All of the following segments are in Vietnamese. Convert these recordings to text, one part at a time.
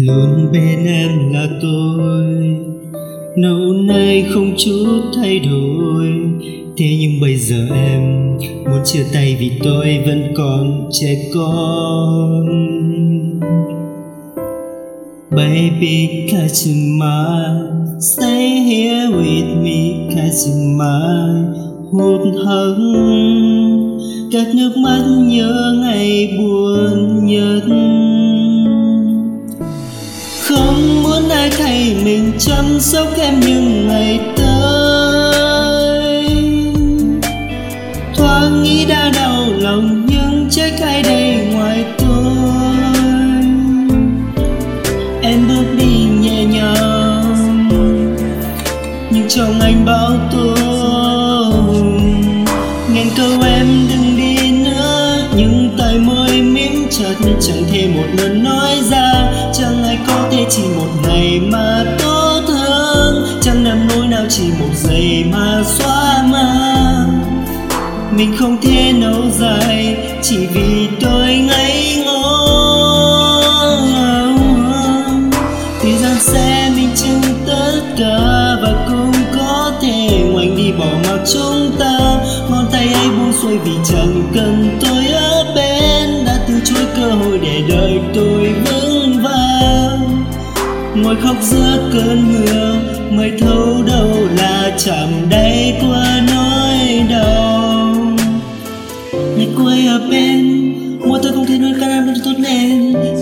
luôn bên em là tôi. Lâu nay không chút thay đổi. Thế nhưng bây giờ em muốn chia tay vì tôi vẫn còn trẻ con. Baby, catch my Stay here with me, catch my hụt hẫng. Các nước mắt nhớ ngày buồn nhất. Ai thay mình chăm sóc em những ngày tới. Thoáng nghĩ đã đau lòng nhưng trách ai đây mình không thể nấu dài, chỉ vì tôi ngây ngô. Thời gian sẽ minh chứng tất cả và cũng có thể ngoảnh đi bỏ mặc chúng ta ngón tay ấy buông xuôi vì chẳng cần tôi ở bên. Đã từ chối cơ hội để đợi tôi vững vàng. Ngồi khóc giữa cơn mưa, mới thấu đâu là chạm đáy của nỗi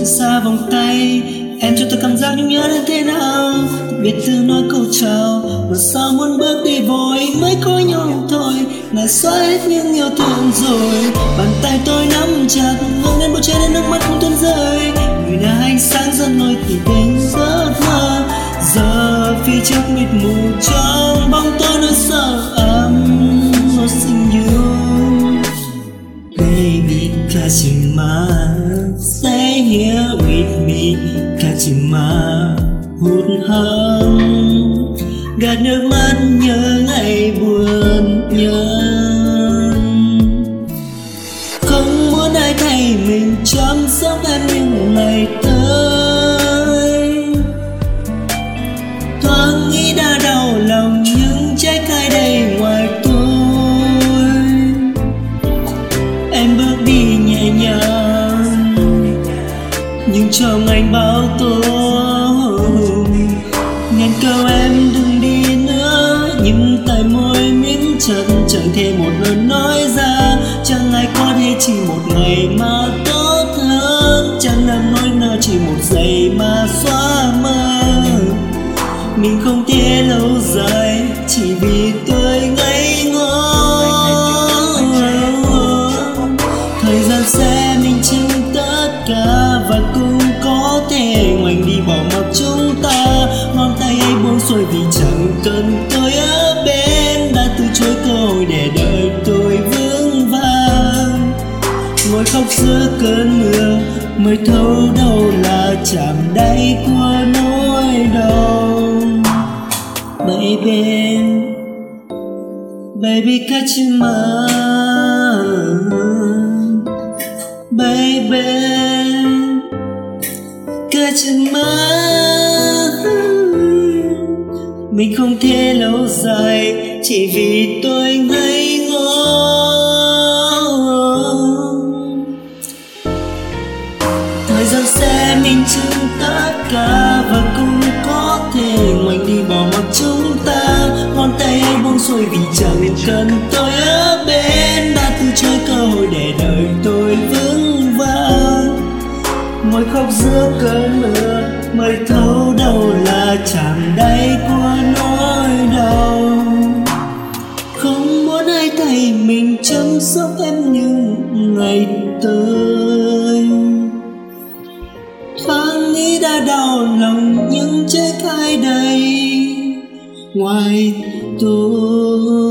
xa vòng tay. Em cho tôi cảm giác nhung nhớ đến thế nào? Biết từ nói câu chào. Mà sao muốn bước đi vội, mới có nhau thôi. Là xóa hết những yêu thương rồi. Bàn tay tôi nắm chặt ngông lên bầu trời đến nước mắt không tuôn rơi. Người đã ánh sáng dần nơi tìm with chim Kachima, hụt hẫng, gạt nước mắt nhớ ngày buồn nhớ. Trong anh bao tố ngàn câu em đừng đi nữa, nhưng tại môi miếng chặt chẳng thể một lời nói ra. Chẳng ai có thể chỉ một ngày mà tốt hơn. Chẳng làm nói nở chỉ một giây mà xóa mơ mình không thể lâu dài rồi xuôi vì chẳng cần tôi ở bên, đã từ chối cơ hội để đời tôi vững vàng ngồi khóc giữa cơn mưa, mới thấu đâu là chạm đáy của nỗi đau. Baby baby, catch my baby, catch my mình không thể lâu dài, chỉ vì tôi ngây ngô. Thời gian sẽ minh chứng tất cả và cũng có thể ngoảnh đi bỏ mặc chúng ta. Ngón tay buông xuôi vì chẳng cần tôi ở bên. Đã từ chối cơ hội để đời tôi vững vàng. Ngồi khóc giữa cơn mưa mây thấu chạm đáy của nỗi đau. Không muốn ai thay mình chăm sóc em những ngày tới. Thoáng nghĩ đã đau lòng nhưng trách ai đây? Ngoài tôi.